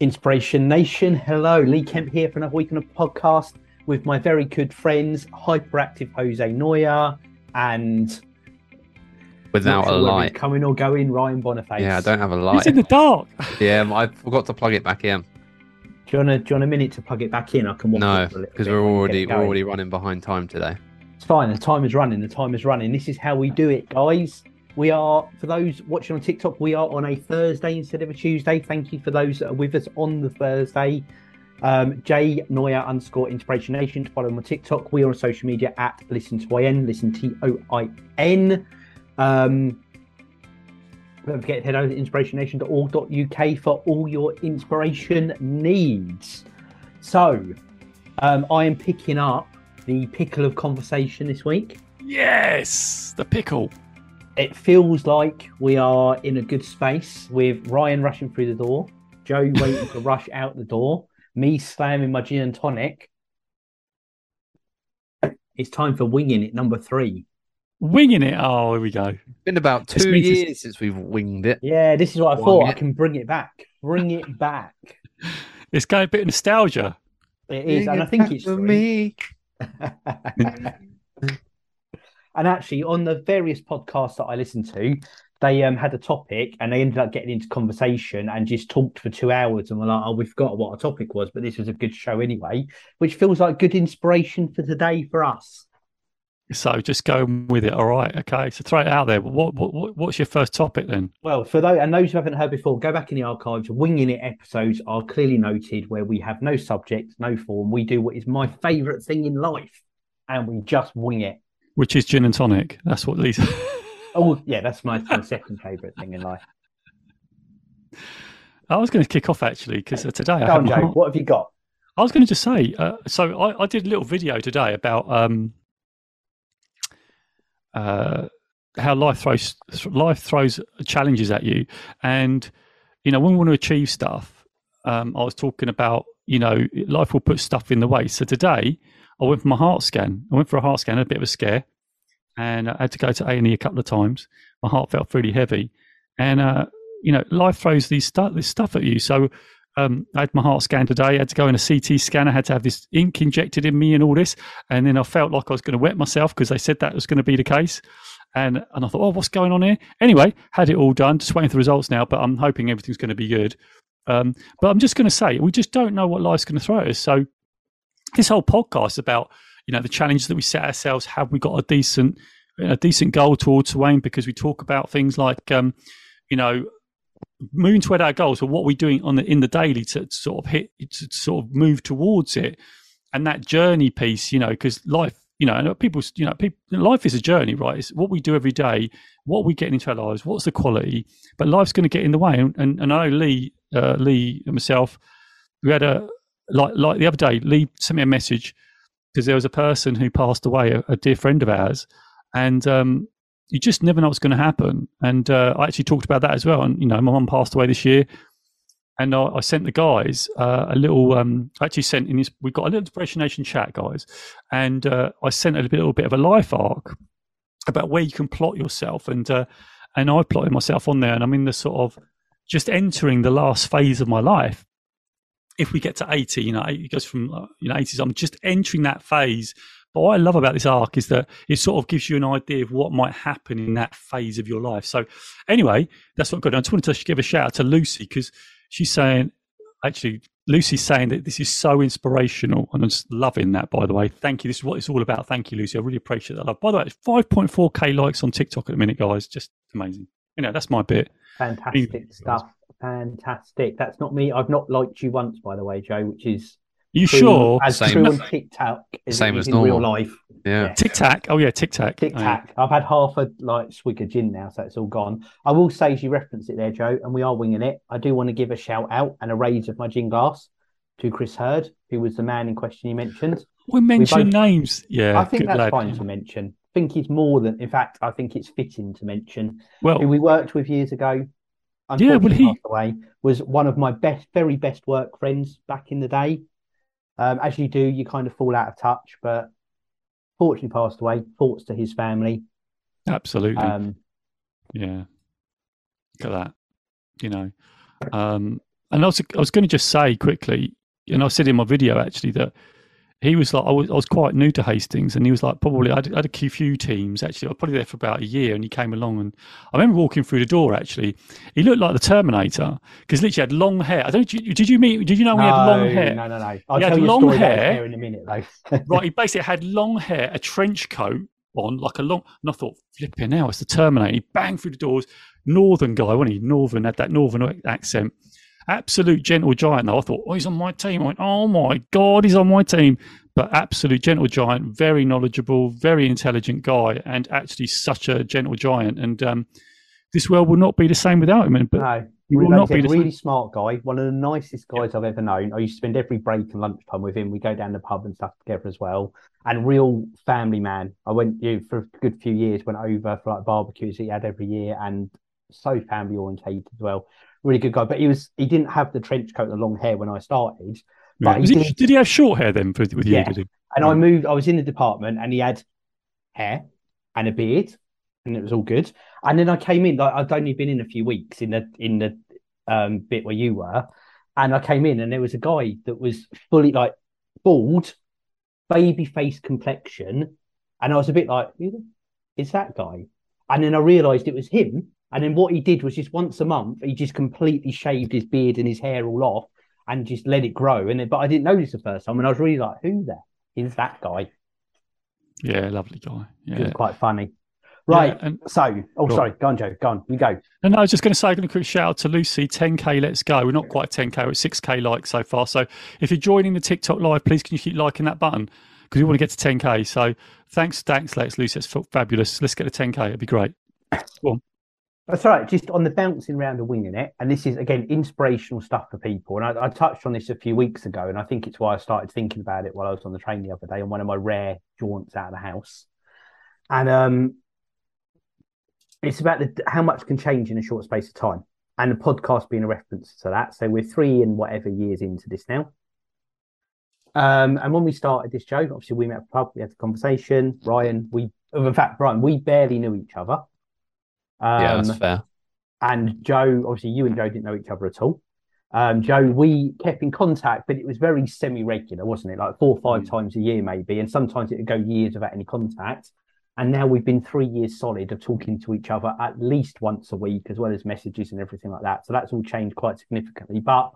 Inspiration Nation. Hello, Lee Kemp here for another week on a podcast with my very good friends, hyperactive Jose Neuer and without a light. coming or going, Ryan Boniface. Yeah, I don't have a light. It's in the dark. Yeah, I forgot to plug it back in. Do you, want a, do you want a minute to plug it back in? I can watch No, it for a little because we're when we get already we're already running behind time today. It's fine. The time is running. The time is running. This is how we do it, guys. We are, for those watching on TikTok, we are on a Thursday instead of a Tuesday. Thank you for those that are with us on the Thursday. Um, J Neuer underscore Inspiration Nation to follow on TikTok. We are on social media at Listen to IN, Listen T O I N. Um, don't forget to head over to inspirationnation.org.uk for all your inspiration needs. So, um, I am picking up the pickle of conversation this week. Yes, the pickle. It feels like we are in a good space with Ryan rushing through the door, Joe waiting to rush out the door, me slamming my gin and tonic. It's time for winging it, number three. Winging it. Oh, here we go. It's been about two means it's- years since we've winged it. Yeah, this is what I Wing thought. I can bring it back. Bring it back. It's got a bit of nostalgia. It is, Bring and I think back it's for three. me. and actually, on the various podcasts that I listened to, they um, had a topic and they ended up getting into conversation and just talked for two hours and were like, "Oh, we forgot what our topic was, but this was a good show anyway," which feels like good inspiration for today for us. So just go with it. All right. Okay. So throw it out there. What, what, what what's your first topic then? Well, for those and those who haven't heard before, go back in the archives. Winging it episodes are clearly noted where we have no subject, no form. We do what is my favourite thing in life, and we just wing it. Which is gin and tonic. That's what Lisa. Oh, yeah, that's my, my second favourite thing in life. I was going to kick off actually because today I Go on, Joe. heart- What have you got? I was going to just say, uh, so I, I did a little video today about um, uh, how life throws life throws challenges at you, and you know when we want to achieve stuff, um, I was talking about you know life will put stuff in the way. So today I went for my heart scan. I went for a heart scan, had a bit of a scare, and I had to go to A and E a couple of times. My heart felt really heavy, and uh, you know life throws these stuff this stuff at you. So um, I had my heart scan today. I had to go in a CT scan. I had to have this ink injected in me and all this. And then I felt like I was going to wet myself because they said that was going to be the case. And and I thought, oh, what's going on here? Anyway, had it all done. Just waiting for the results now. But I'm hoping everything's going to be good. Um, but I'm just going to say, we just don't know what life's going to throw at us. So this whole podcast is about you know the challenges that we set ourselves. Have we got a decent a decent goal towards to aim? Because we talk about things like um, you know moving toward our goals, or what we're doing on the in the daily to sort of hit to sort of move towards it, and that journey piece, you know, because life, you know, and people, you know, people, life is a journey, right? It's what we do every day, what we get into our lives, what's the quality, but life's going to get in the way, and, and, and I know Lee, uh, Lee and myself, we had a like like the other day, Lee sent me a message because there was a person who passed away, a, a dear friend of ours, and um, you just never know what's going to happen. And uh, I actually talked about that as well. And you know, my mum passed away this year, and I, I sent the guys uh, a little. Um, I actually sent in this. We got a little Inspiration Nation chat, guys, and uh, I sent a little bit of a life arc about where you can plot yourself, and uh, and I plotted myself on there, and I'm in the sort of just entering the last phase of my life. If we get to 80, you know, it goes from uh, you know 80s. I'm just entering that phase but what I love about this arc is that it sort of gives you an idea of what might happen in that phase of your life. So, anyway, that's what good. I just wanted to give a shout out to Lucy because she's saying, actually, Lucy's saying that this is so inspirational, and I'm just loving that. By the way, thank you. This is what it's all about. Thank you, Lucy. I really appreciate that. Love. By the way, it's 5.4k likes on TikTok at the minute, guys. Just amazing. You know, that's my bit. Fantastic stuff. Fantastic. That's not me. I've not liked you once, by the way, Joe, which is You sure? as Same true as- on TikTok as same it as is in real normal. life. Yeah. Tic Tac. Oh yeah, Tic Tac. Tic Oh, yeah. Tac. I've had half a like swig of gin now, so it's all gone. I will say, as you referenced it there, Joe, and we are winging it. I do want to give a shout out and a raise of my gin glass to Chris Hurd, who was the man in question you mentioned. We mention both- names. Yeah, I think that's lad. fine to mention. I think it's more than, in fact, I think it's fitting to mention. Well, Who we worked with years ago. Yeah, well, he- away, was one of my best, very best work friends back in the day. Um, as you do, you kind of fall out of touch, but fortunately passed away. Thoughts to his family. absolutely. Um, Yeah. Look at that. You know. Um and was I was going to just say quickly, and I said in my video actually that he was like I was, I was quite new to Hastings, and he was like probably I had, I had a few teams actually. I was probably there for about a year, and he came along, and I remember walking through the door. Actually, he looked like the Terminator because literally had long hair. I don't. Did you, did you meet? Did you know he had long hair? No, no, no. I'll He had tell you a long hair. hair in a minute, though. right, he basically had long hair, a trench coat on, like a long. And I thought, flipping now, it's the Terminator. He banged through the doors. Northern guy, wasn't he? Northern had that northern accent. Absolute gentle giant. Though I thought, oh, he's on my team. I went, oh my god, he's on my team. But absolute gentle giant, very knowledgeable, very intelligent guy, and actually such a gentle giant. And um, this world will not be the same without him. But no, he will really, not be the really same. smart guy. One of the nicest guys I've ever known. I used to spend every break and lunchtime with him. We go down the pub and stuff together as well. And real family man. I went you know, for a good few years. Went over for like barbecues that he had every year, and so family orientated as well. Really good guy. But he was he didn't have the trench coat and the long hair when I started. But Was he he- did- did he have short hair then for, with you? Yeah. Did? And I moved, I was in the department and he had hair and a beard and it was all good. And then I came in, like I'd only been in a few weeks in the in the um bit where you were. And I came in and there was a guy that was fully like bald, baby face complexion. And I was a bit like, "Who is that guy? And then I realized it was him. And then what he did was just once a month, he just completely shaved his beard and his hair all off and just let it grow. And then, but I didn't notice the first time. And I was really like, who the is that guy? Yeah, lovely guy. Yeah. was quite funny. Right. Yeah, and So, oh, Go on. sorry. Go on, Joe. Go on. You go. And I was just going to say, going to quick shout out to Lucy. 10k, let's go. We're not quite 10k, we're at 6k likes so far. So if you're joining the TikTok live, please can you keep liking that button because we want to get to 10k. So thanks, thanks, Lex, Lucy. That's fabulous. Let's get to 10k. It'd be great. That's right. Just on the bouncing around and winging it. And this is, again, inspirational stuff for people. And I, I touched on this a few weeks ago. And I think it's why I started thinking about it while I was on the train the other day on one of my rare jaunts out of the house. And um, it's about the, how much can change in a short space of time. And the podcast being a reference to that. So we're three and whatever years into this now. Um, and when we started this show, obviously we met at pub, we had a conversation. Ryan, we, in fact, Brian, we barely knew each other. Um, yeah, that's fair. and Joe, obviously, you and Joe didn't know each other at all. Um, Joe, we kept in contact, but it was very semi-regular, wasn't it? Like four or five Mm. times a year, maybe, and sometimes it would go years without any contact. And now we've been three years solid of talking to each other at least once a week, as well as messages and everything like that. So that's all changed quite significantly. But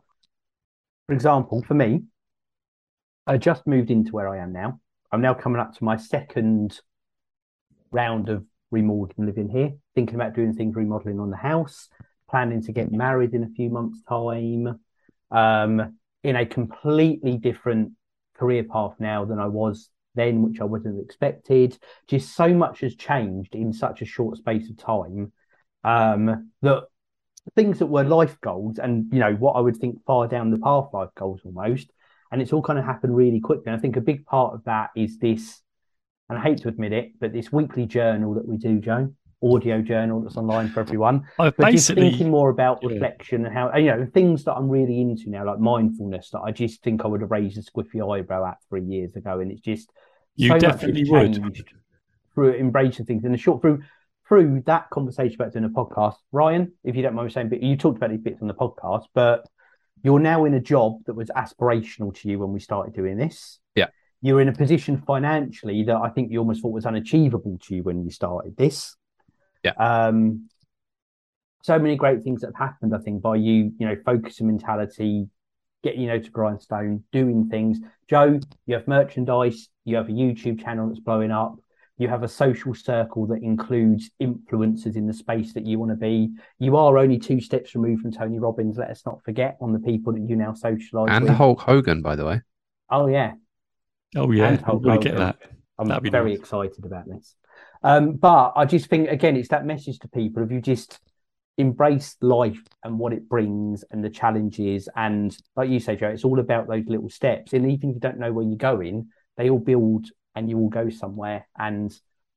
for example, for me, I just moved into where I am now. I'm now coming up to my second round of remodeling living here, thinking about doing things remodeling on the house, planning to get married in a few months' time, um, in a completely different career path now than I was then, which I wouldn't have expected. Just so much has changed in such a short space of time um, that things that were life goals and you know what I would think far down the path life goals almost, and it's all kind of happened really quickly. And I think a big part of that is this, and I hate to admit it, but this weekly journal that we do, Joan, audio journal that's online for everyone oh, I've but just basically, thinking more about Yeah. reflection and how you know things that I'm really into now, like mindfulness, that I just think I would have raised a squiffy eyebrow at three years ago, and it's just you so much definitely would. changed through embracing things in the short through through that conversation about doing a podcast. Ryan, if you don't mind me saying, but you talked about these bits on the podcast, but you're now in a job that was aspirational to you when we started doing this. Yeah. You're in a position financially that I think you almost thought was unachievable to you when you started this. Yeah. Um, so many great things that have happened, I think, by you, you know, focusing mentality, getting you know to grindstone, doing things. Joe, you have merchandise, you have a YouTube channel that's blowing up, you have a social circle that includes influencers in the space that you want to be. You are only two steps removed from Tony Robbins. Let us not forget on the people that you now socialize with. And with. Hulk Hogan, by the way. Oh yeah, Oh, yeah. Going get that. I'm very nice. excited about this. Um, but I just think again, it's that message to people: if you just embrace life and what it brings and the challenges, and like you say, Joe, it's all about those little steps. And even if you don't know where you're going, they all build, and you will go somewhere. And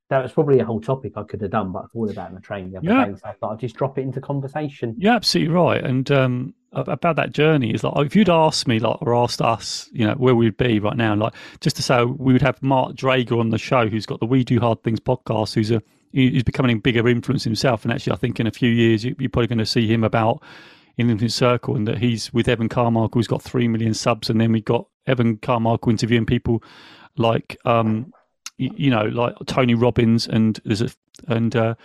that was probably a whole topic I could have done, but I thought about it on the train the other Yeah. day, so I thought I'd just drop it into conversation. You're absolutely right. And um, about that journey is like if you'd asked me, like, or asked us, you know, where we'd be right now, like just to say we would have Mark Drager on the show, who's got the We Do Hard Things podcast, who's a he- he's becoming a bigger influence himself. And actually, I think in a few years you- you're probably going to see him about, in the circle, and that he's with Evan Carmichael, who's got three million subs, and then we've got Evan Carmichael interviewing people like um, you, you know, like Tony Robbins, and there's a and uh,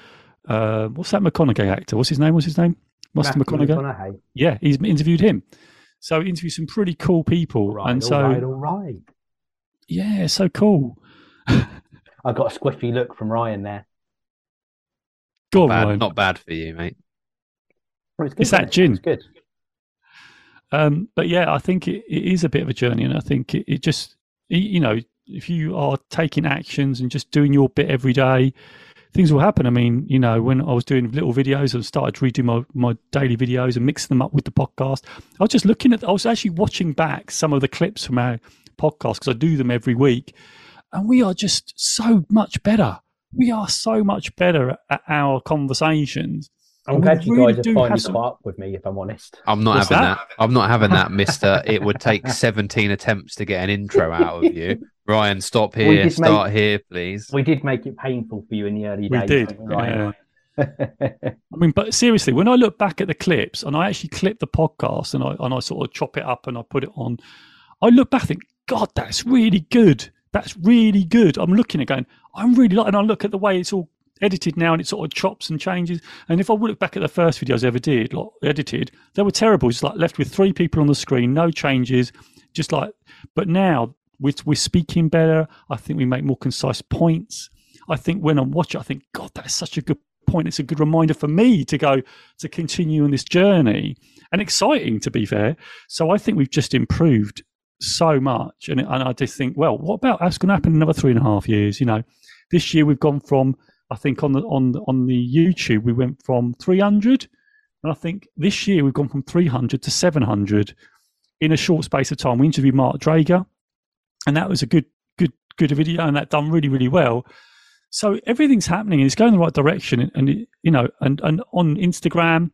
uh, what's that McConaughey actor? What's his name? What's his name? Matthew Matthew McConaughey. McConaughey. Yeah, he's interviewed him. So he interviewed some pretty cool people, Right, and so right, all right. yeah, so cool. I got a squiffy look from Ryan there. Go on, Bad, Ryan. not bad for you, mate. Well, it's good, It's that mate. gin. It's good. Um, but yeah, I think it, it is a bit of a journey, and I think it, it just you know if you are taking actions and just doing your bit every day, things will happen. I mean, you know, when I was doing little videos, I started to redo my my daily videos and mix them up with the podcast. I was just looking at, I was actually watching back some of the clips from our podcast because I do them every week, and we are just so much better. We are so much better at our conversations. I'm And glad you really guys are have finally have some- caught up with me, if I'm honest. I'm not What's having that? that? I'm not having that, Mister. it would take 17 attempts to get an intro out of you. Ryan, stop here. did Start here, please. We did make it painful for you in the early We days. did, didn't we, Ryan? I mean, but seriously, when I look back at the clips and I actually clip the podcast and I and I sort of chop it up and I put it on, I look back and think, God, that's really good. That's really good. I'm looking at going, I'm really like, and I look at the way it's all edited now and it sort of chops and changes. And if I look back at the first videos I ever did, like edited, they were terrible. It's like left with three people on the screen, no changes, just like. But now we're, we're speaking better. I think we make more concise points. I think when I'm watching, I think, God, that's such a good point. It's a good reminder for me to go to continue on this journey and exciting, to be fair. So I think we've just improved so much. And, and I just think, well, what about that's going to happen in another three and a half years? You know, this year we've gone from, I think on the on on the YouTube we went from 300, and I think this year we've gone from 300 to 700 in a short space of time. We interviewed Mark Drager, and that was a good good good video, and that done really really well. So everything's happening and it's going in the right direction. And, it, you know, and, and on Instagram,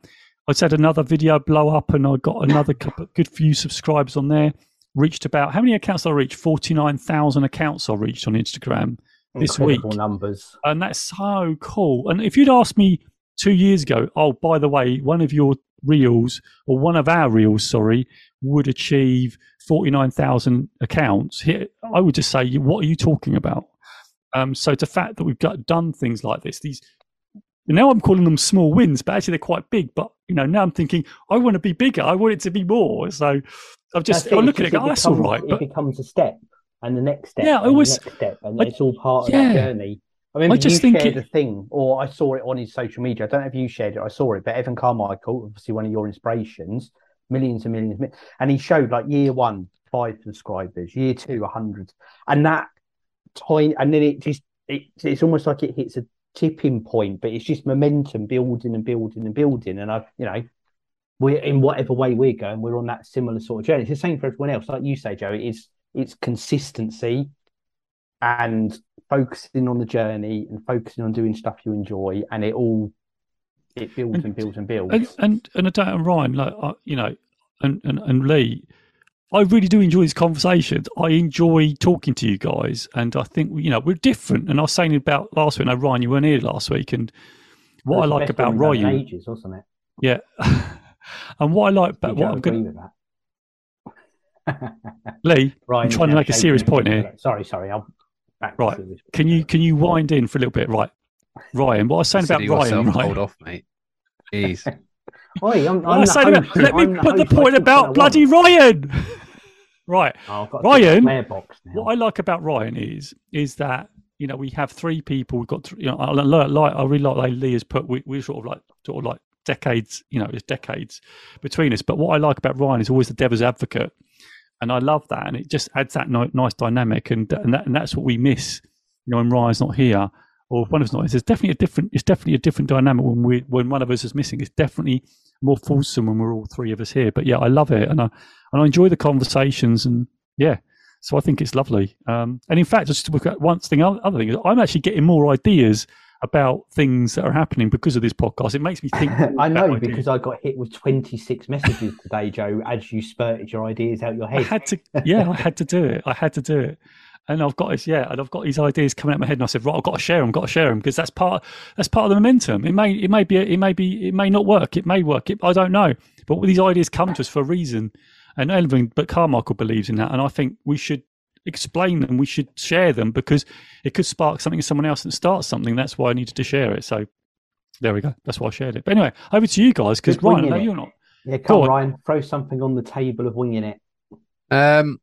I said another video blow up and I got another couple, good few subscribers on there. Reached about how many accounts did I reached? Forty nine thousand accounts I reached on Instagram, This Incredible week. numbers. and that's so cool. And if you'd asked me two years ago, oh, by the way, one of your reels or one of our reels, sorry, would achieve forty nine thousand accounts, here I would just say, what are you talking about? Um, so the fact that we've got done things like this, these now I'm calling them small wins, but actually they're quite big. But you know, now I'm thinking I want to be bigger. I want it to be more. So I'm just it, I look at it, go, oh, that's all right. It But becomes a step and the next step. Yeah, I always- step, and I- it's all part of yeah. that journey. I remember just you think shared it- a thing, or I saw it on his social media. I don't know if you shared it. I saw it, but Evan Carmichael, obviously one of your inspirations, millions and millions, and he showed like year one, five subscribers, year two, a hundred, and that tiny, and then it just it, it's almost like it hits a tipping point, but it's just momentum building and building and building, and I, you know, we're in whatever way we're going, we're on that similar sort of journey. It's the same for everyone else, like you say, Joe. It's it's consistency and focusing on the journey and focusing on doing stuff you enjoy, and it all it builds and builds and builds. and and and I don't and Ryan, like uh, you know, and, and and Lee, I really do enjoy these conversations. I enjoy talking to you guys, and I think you know we're different. And I was saying about last week. No, Ryan, you weren't here last week, and what I like about one we've done in Ryan, ages, wasn't it? yeah, and what I like about what I'm going with that. Lee, Ryan, trying to make a serious point here. Sorry, sorry. I'll back to Right. can you can you wind in for a little bit, right? Ryan, what I was saying about Consider Ryan, yourself right? Hold off, mate. Jeez. Oi, I'm, I'm I the saying about, let me I'm the put the host. Point talk when I about bloody Ryan. right. Oh, I've got to Ryan, get the swear box now. What I like about Ryan is is that you know we have three people. We've got th- you know I like, like I really like like Lee has put. We, we're sort of like sort of like decades. You know, there's decades between us. But what I like about Ryan is always the devil's advocate, and I love that, and it just adds that ni- nice dynamic, and and, that, and that's what we miss. You know, when Ryan's not here, or if one of us not, there's definitely a different. It's definitely a different dynamic when we when one of us is missing. It's definitely more fulsome when we're all three of us here. But yeah, I love it, and I and I enjoy the conversations, and yeah. So I think it's lovely. Um, and in fact, just to look at one thing, other thing I'm actually getting more ideas about things that are happening because of this podcast. It makes me think. I know because I got hit with 26 messages today, Joe, as you spurted your ideas out your head. I had to, yeah, I had to do it. I had to do it. and I've got this, yeah, and I've got these ideas coming out of my head, and I said, right, I've got to share them, got to share them, because that's part that's part of the momentum. It may it may be it may be it may not work, it may work, it, I don't know, but these ideas come to us for a reason, and everything. But Carmichael believes in that, and I think we should explain them, we should share them because it could spark something in someone else and start something. That's why I needed to share it. So there we go. That's why I shared it. But anyway, over to you guys because Ryan, no, you're not. Yeah, come on, Ryan, throw something on the table of winging it. Um,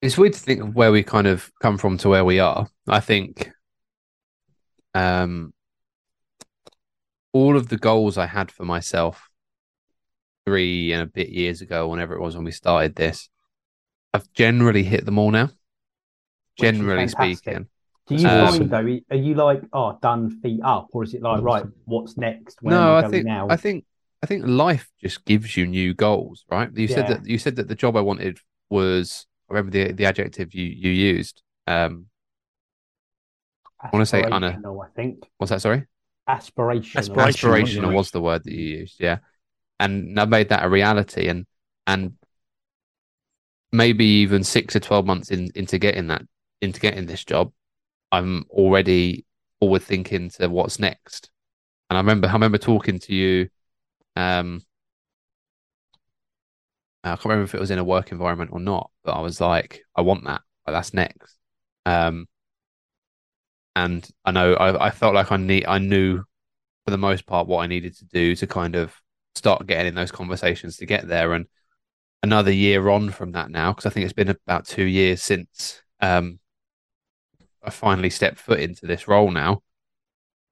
it's weird to think of where we kind of come from to where we are. I think um, all of the goals I had for myself three and a bit years ago, whenever it was when we started this, I've generally hit them all now. Generally speaking. Do you um, find though? Are you like, oh, done, feet up, or is it like, right, what's next? Where no, I think now? I think I think life just gives you new goals, right? You yeah. said that you said that the job I wanted was I remember the the adjective you you used. Um, I want to say Anna. I think. What's that? Sorry. Aspirational. Aspirational, Aspirational was the word that you used. Yeah, and I made that a reality, and and maybe even six or twelve months in, into getting that into getting this job, I'm already forward thinking to what's next. And I remember I remember talking to you um, I can't remember if it was in a work environment or not, but I was like, I want that. Like, that's next. Um, and I know I, I felt like I need I knew for the most part what I needed to do to kind of start getting in those conversations to get there. And another year on from that now, because I think it's been about two years since um, I finally stepped foot into this role now.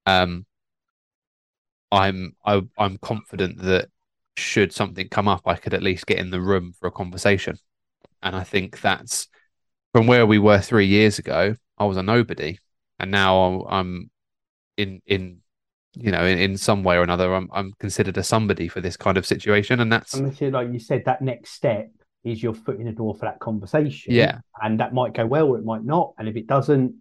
Um, I'm I, am i am confident that should something come up, I could at least get in the room for a conversation. And I think that's from where we were three years ago. I was a nobody, and now I'm in in you know in, in some way or another I'm I'm considered a somebody for this kind of situation, and that's and like you said that next step is your foot in the door for that conversation. Yeah, and that might go well or it might not, and if it doesn't,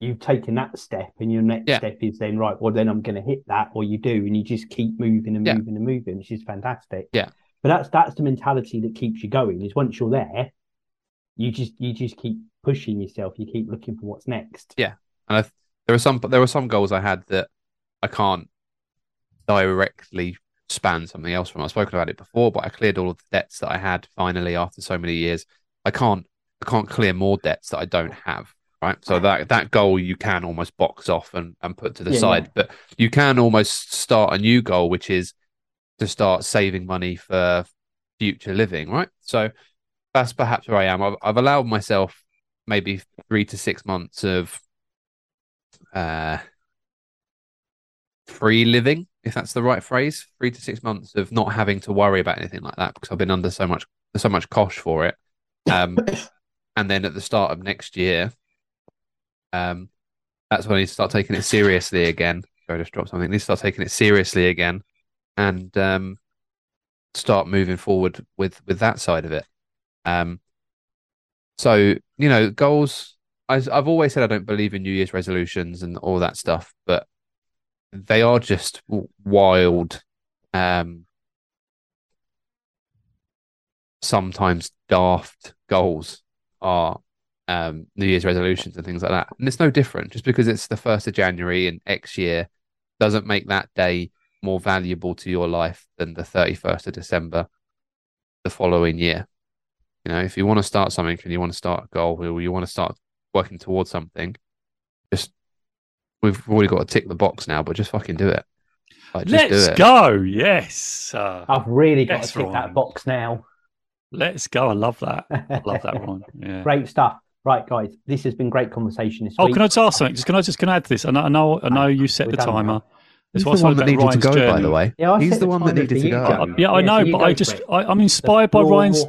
you've taken that step and your next yeah. step is then right well then i'm going to hit that or you do and you just keep moving and moving yeah. and moving which is fantastic. Yeah. But that's that's the mentality that keeps you going is once you're there you just you just keep pushing yourself. You keep looking for what's next. Yeah. And I, there are some there were some goals i had that i can't directly span something else from i've spoken about it before but i cleared all of the debts that i had finally after so many years i can't i can't clear more debts that i don't have right? So that that goal you can almost box off and, and put to the yeah, side, yeah. but you can almost start a new goal, which is to start saving money for future living, right? So that's perhaps where I am. I've, I've allowed myself maybe three to six months of uh, free living, if that's the right phrase. Three to six months of not having to worry about anything like that because I've been under so much so much cosh for it. Um, and then at the start of next year, um, that's when I need to start taking it seriously again. Sorry, I just dropped something. I need to start taking it seriously again, and um, start moving forward with with that side of it. Um, so you know, goals. I, I've always said I don't believe in New Year's resolutions and all that stuff, but they are just wild. Um, sometimes daft goals are um, New Year's resolutions and things like that. And it's no different. Just because it's the first of January in X year doesn't make that day more valuable to your life than the 31st of December the following year. You know, if you want to start something and you want to start a goal or you want to start working towards something, just we've already got to tick the box now, but just fucking do it. Like, Let's go. Yes. Uh, I've really got to tick Ryan. that box now. Let's go. I love that. I love that one. Yeah. Great stuff. Right, guys, this has been great conversation this oh, week. can I just ask something? Just can I just can I add to this? I know, I know, I know you set the timer. He's the one that needed to go, journey. by the way. Yeah, He's the one that needed to go. Yeah, I know, but I just I, am inspired by Ryan's.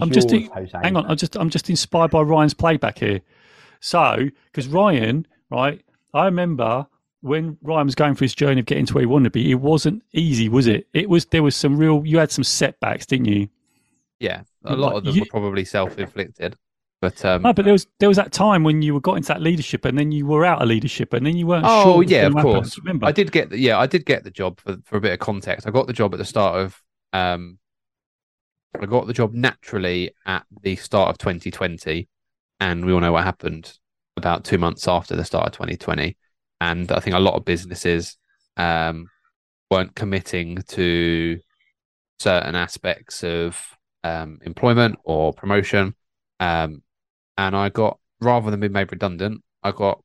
I'm just hang on. I'm just I'm just inspired by Ryan's playback here. So, because Ryan, right? I remember when Ryan was going through his journey of getting to where he wanted to be. It wasn't easy, was it? It was. There was some real. You had some setbacks, didn't you? Yeah, a lot of them you, were probably self-inflicted. But um, no, but there was there was that time when you were got into that leadership, and then you were out of leadership, and then you weren't. Oh sure yeah, of course. Remember, I did get the, yeah, I did get the job for for a bit of context. I got the job at the start of um I got the job naturally at the start of 2020, and we all know what happened about two months after the start of 2020. And I think a lot of businesses um, weren't committing to certain aspects of um, employment or promotion. Um, and I got, rather than being made redundant, I got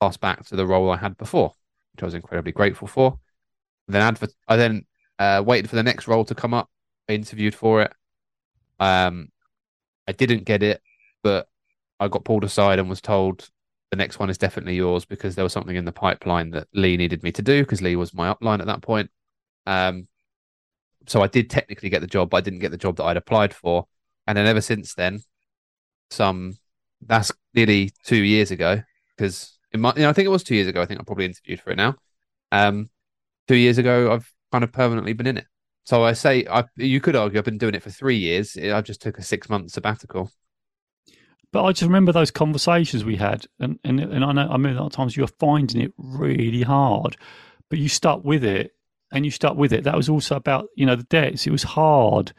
passed back to the role I had before, which I was incredibly grateful for. Then adver- I then uh, waited for the next role to come up. I interviewed for it. Um, I didn't get it, but I got pulled aside and was told the next one is definitely yours because there was something in the pipeline that Lee needed me to do because Lee was my upline at that point. Um, so I did technically get the job, but I didn't get the job that I'd applied for. And then ever since then, some that's nearly two years ago because you know, I think it was two years ago. I think I probably interviewed for it now. Um, two years ago, I've kind of permanently been in it. So I say, I you could argue I've been doing it for three years. I just took a six month sabbatical. But I just remember those conversations we had, and and, and I know I remember at times you were finding it really hard, but you stuck with it, and you stuck with it. That was also about you know the debts. It was hard,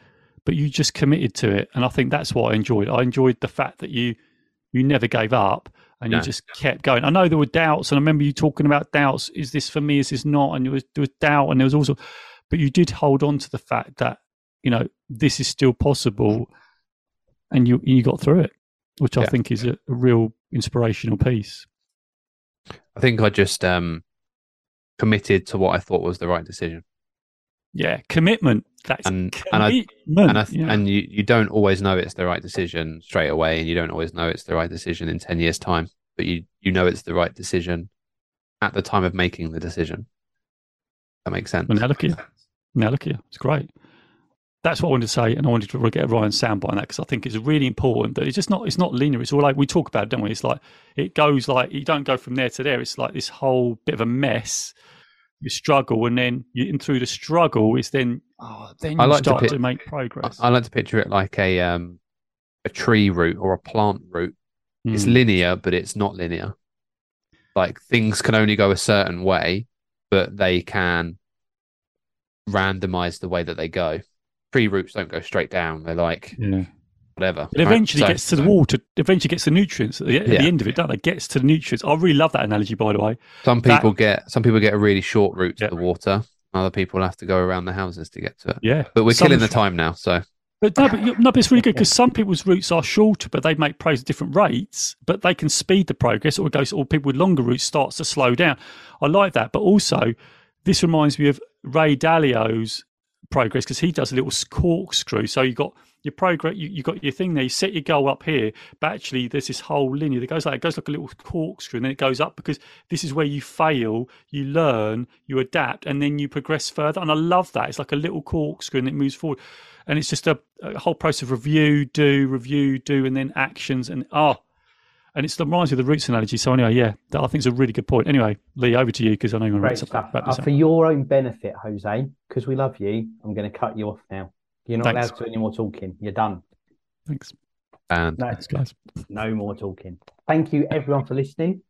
but you just committed to it, and I think that's what I enjoyed. I enjoyed the fact that you you never gave up and you just kept going. I know there were doubts, and I remember you talking about doubts. Is this for me? Is this not? And there was there was doubt, and there was also, but you did hold on to the fact that you know this is still possible, and you you got through it which I think is a, a, real inspirational piece. I think I just um, committed to what I thought was the right decision. Yeah, commitment. That's and commitment. and, I, and, I, yeah. and you you don't always know it's the right decision straight away, and you don't always know it's the right decision in ten years' time. But you you know it's the right decision at the time of making the decision. That makes sense. Now look. Now look you. It's great that's what I wanted to say, and I wanted to get Ryan's soundbite on that because I think it's really important that it's just not it's not linear. It's all like we talk about, it, don't we? It's like it goes like you don't go from there to there. It's like this whole bit of a mess. You struggle, and then you in through the struggle is then oh, then you like start to, to, make progress. I, I, like to picture it like a um a tree root or a plant root. Mm. It's hmm. linear, but it's not linear. Like things can only go a certain way, but they can randomize the way that they go tree roots don't go straight down. They're like yeah. whatever. It eventually right? gets so, to the water. Eventually gets the nutrients at the, at yeah. the end of it, don't it? Gets to the nutrients. I really love that analogy, by the way. Some people that, get some people get a really short route to yeah. the water. Other people have to go around the houses to get to it. Yeah, but we're some killing the time now. So but no, but, no, but it's really good because some people's routes are shorter, but they make progress at different rates. But they can speed the progress, or goes, or people with longer routes starts to slow down. I like that, but also this reminds me of Ray Dalio's progress because he does a little corkscrew. So you got your progress, you, you got your thing there. You set your goal up here, but actually there's this whole linear that goes like it goes like a little corkscrew, and then it goes up because this is where you fail, you learn, you adapt, and then you progress further. And I love that. It's like a little corkscrew, and it moves forward. And it's just a, a whole process of review, do, review, do, and then actions. And oh, and it's the reminds me of the roots analogy. So anyway, yeah, that I think is a really good point. Anyway, Lee, over to you because I know you're going to wrap uh, For your own benefit, Jose, because we love you, I'm going to cut you off now. You're not Thanks. allowed to do any more talking. You're done. Thanks. And no, Thanks, guys. No more talking. Thank you, everyone, for listening.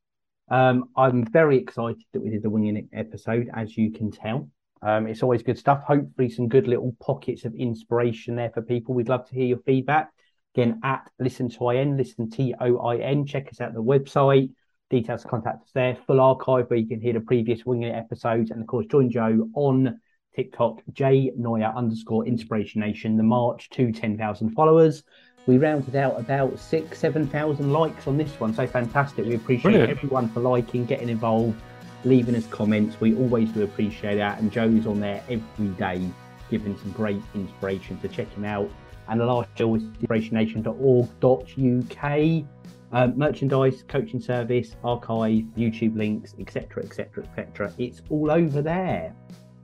Um, I'm very excited that we did the Winging It episode, as you can tell. Um, it's always good stuff. Hopefully, some good little pockets of inspiration there for people. We'd love to hear your feedback. Again, at listen to IN, listen T O I N. Check us out the website. Details to contact us there. Full archive where you can hear the previous Winging It episodes. And of course, join Joe on TikTok, J Neuer underscore Inspiration Nation, the March to 10,000 followers. We rounded out about six, 7,000 likes on this one. So fantastic. We appreciate Brilliant. everyone for liking, getting involved, leaving us comments. We always do appreciate that. And Joe's on there every day, giving some great inspiration. So check him out and the last show is inspirationnation.org.uk. Um, merchandise, coaching service, archive, YouTube links, etc., etc., etc. It's all over there.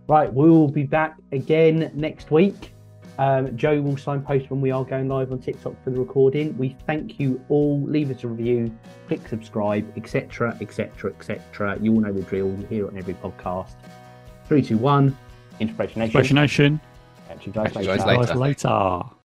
Right, we will be back again next week. Um, Joe will signpost when we are going live on TikTok for the recording. We thank you all. Leave us a review, click subscribe, etc., etc., etc. You all know the drill. You hear it on every podcast. Three, two, one. Inspiration Nation. Inspiration Nation. Catch you guys, Catch. You guys later. later.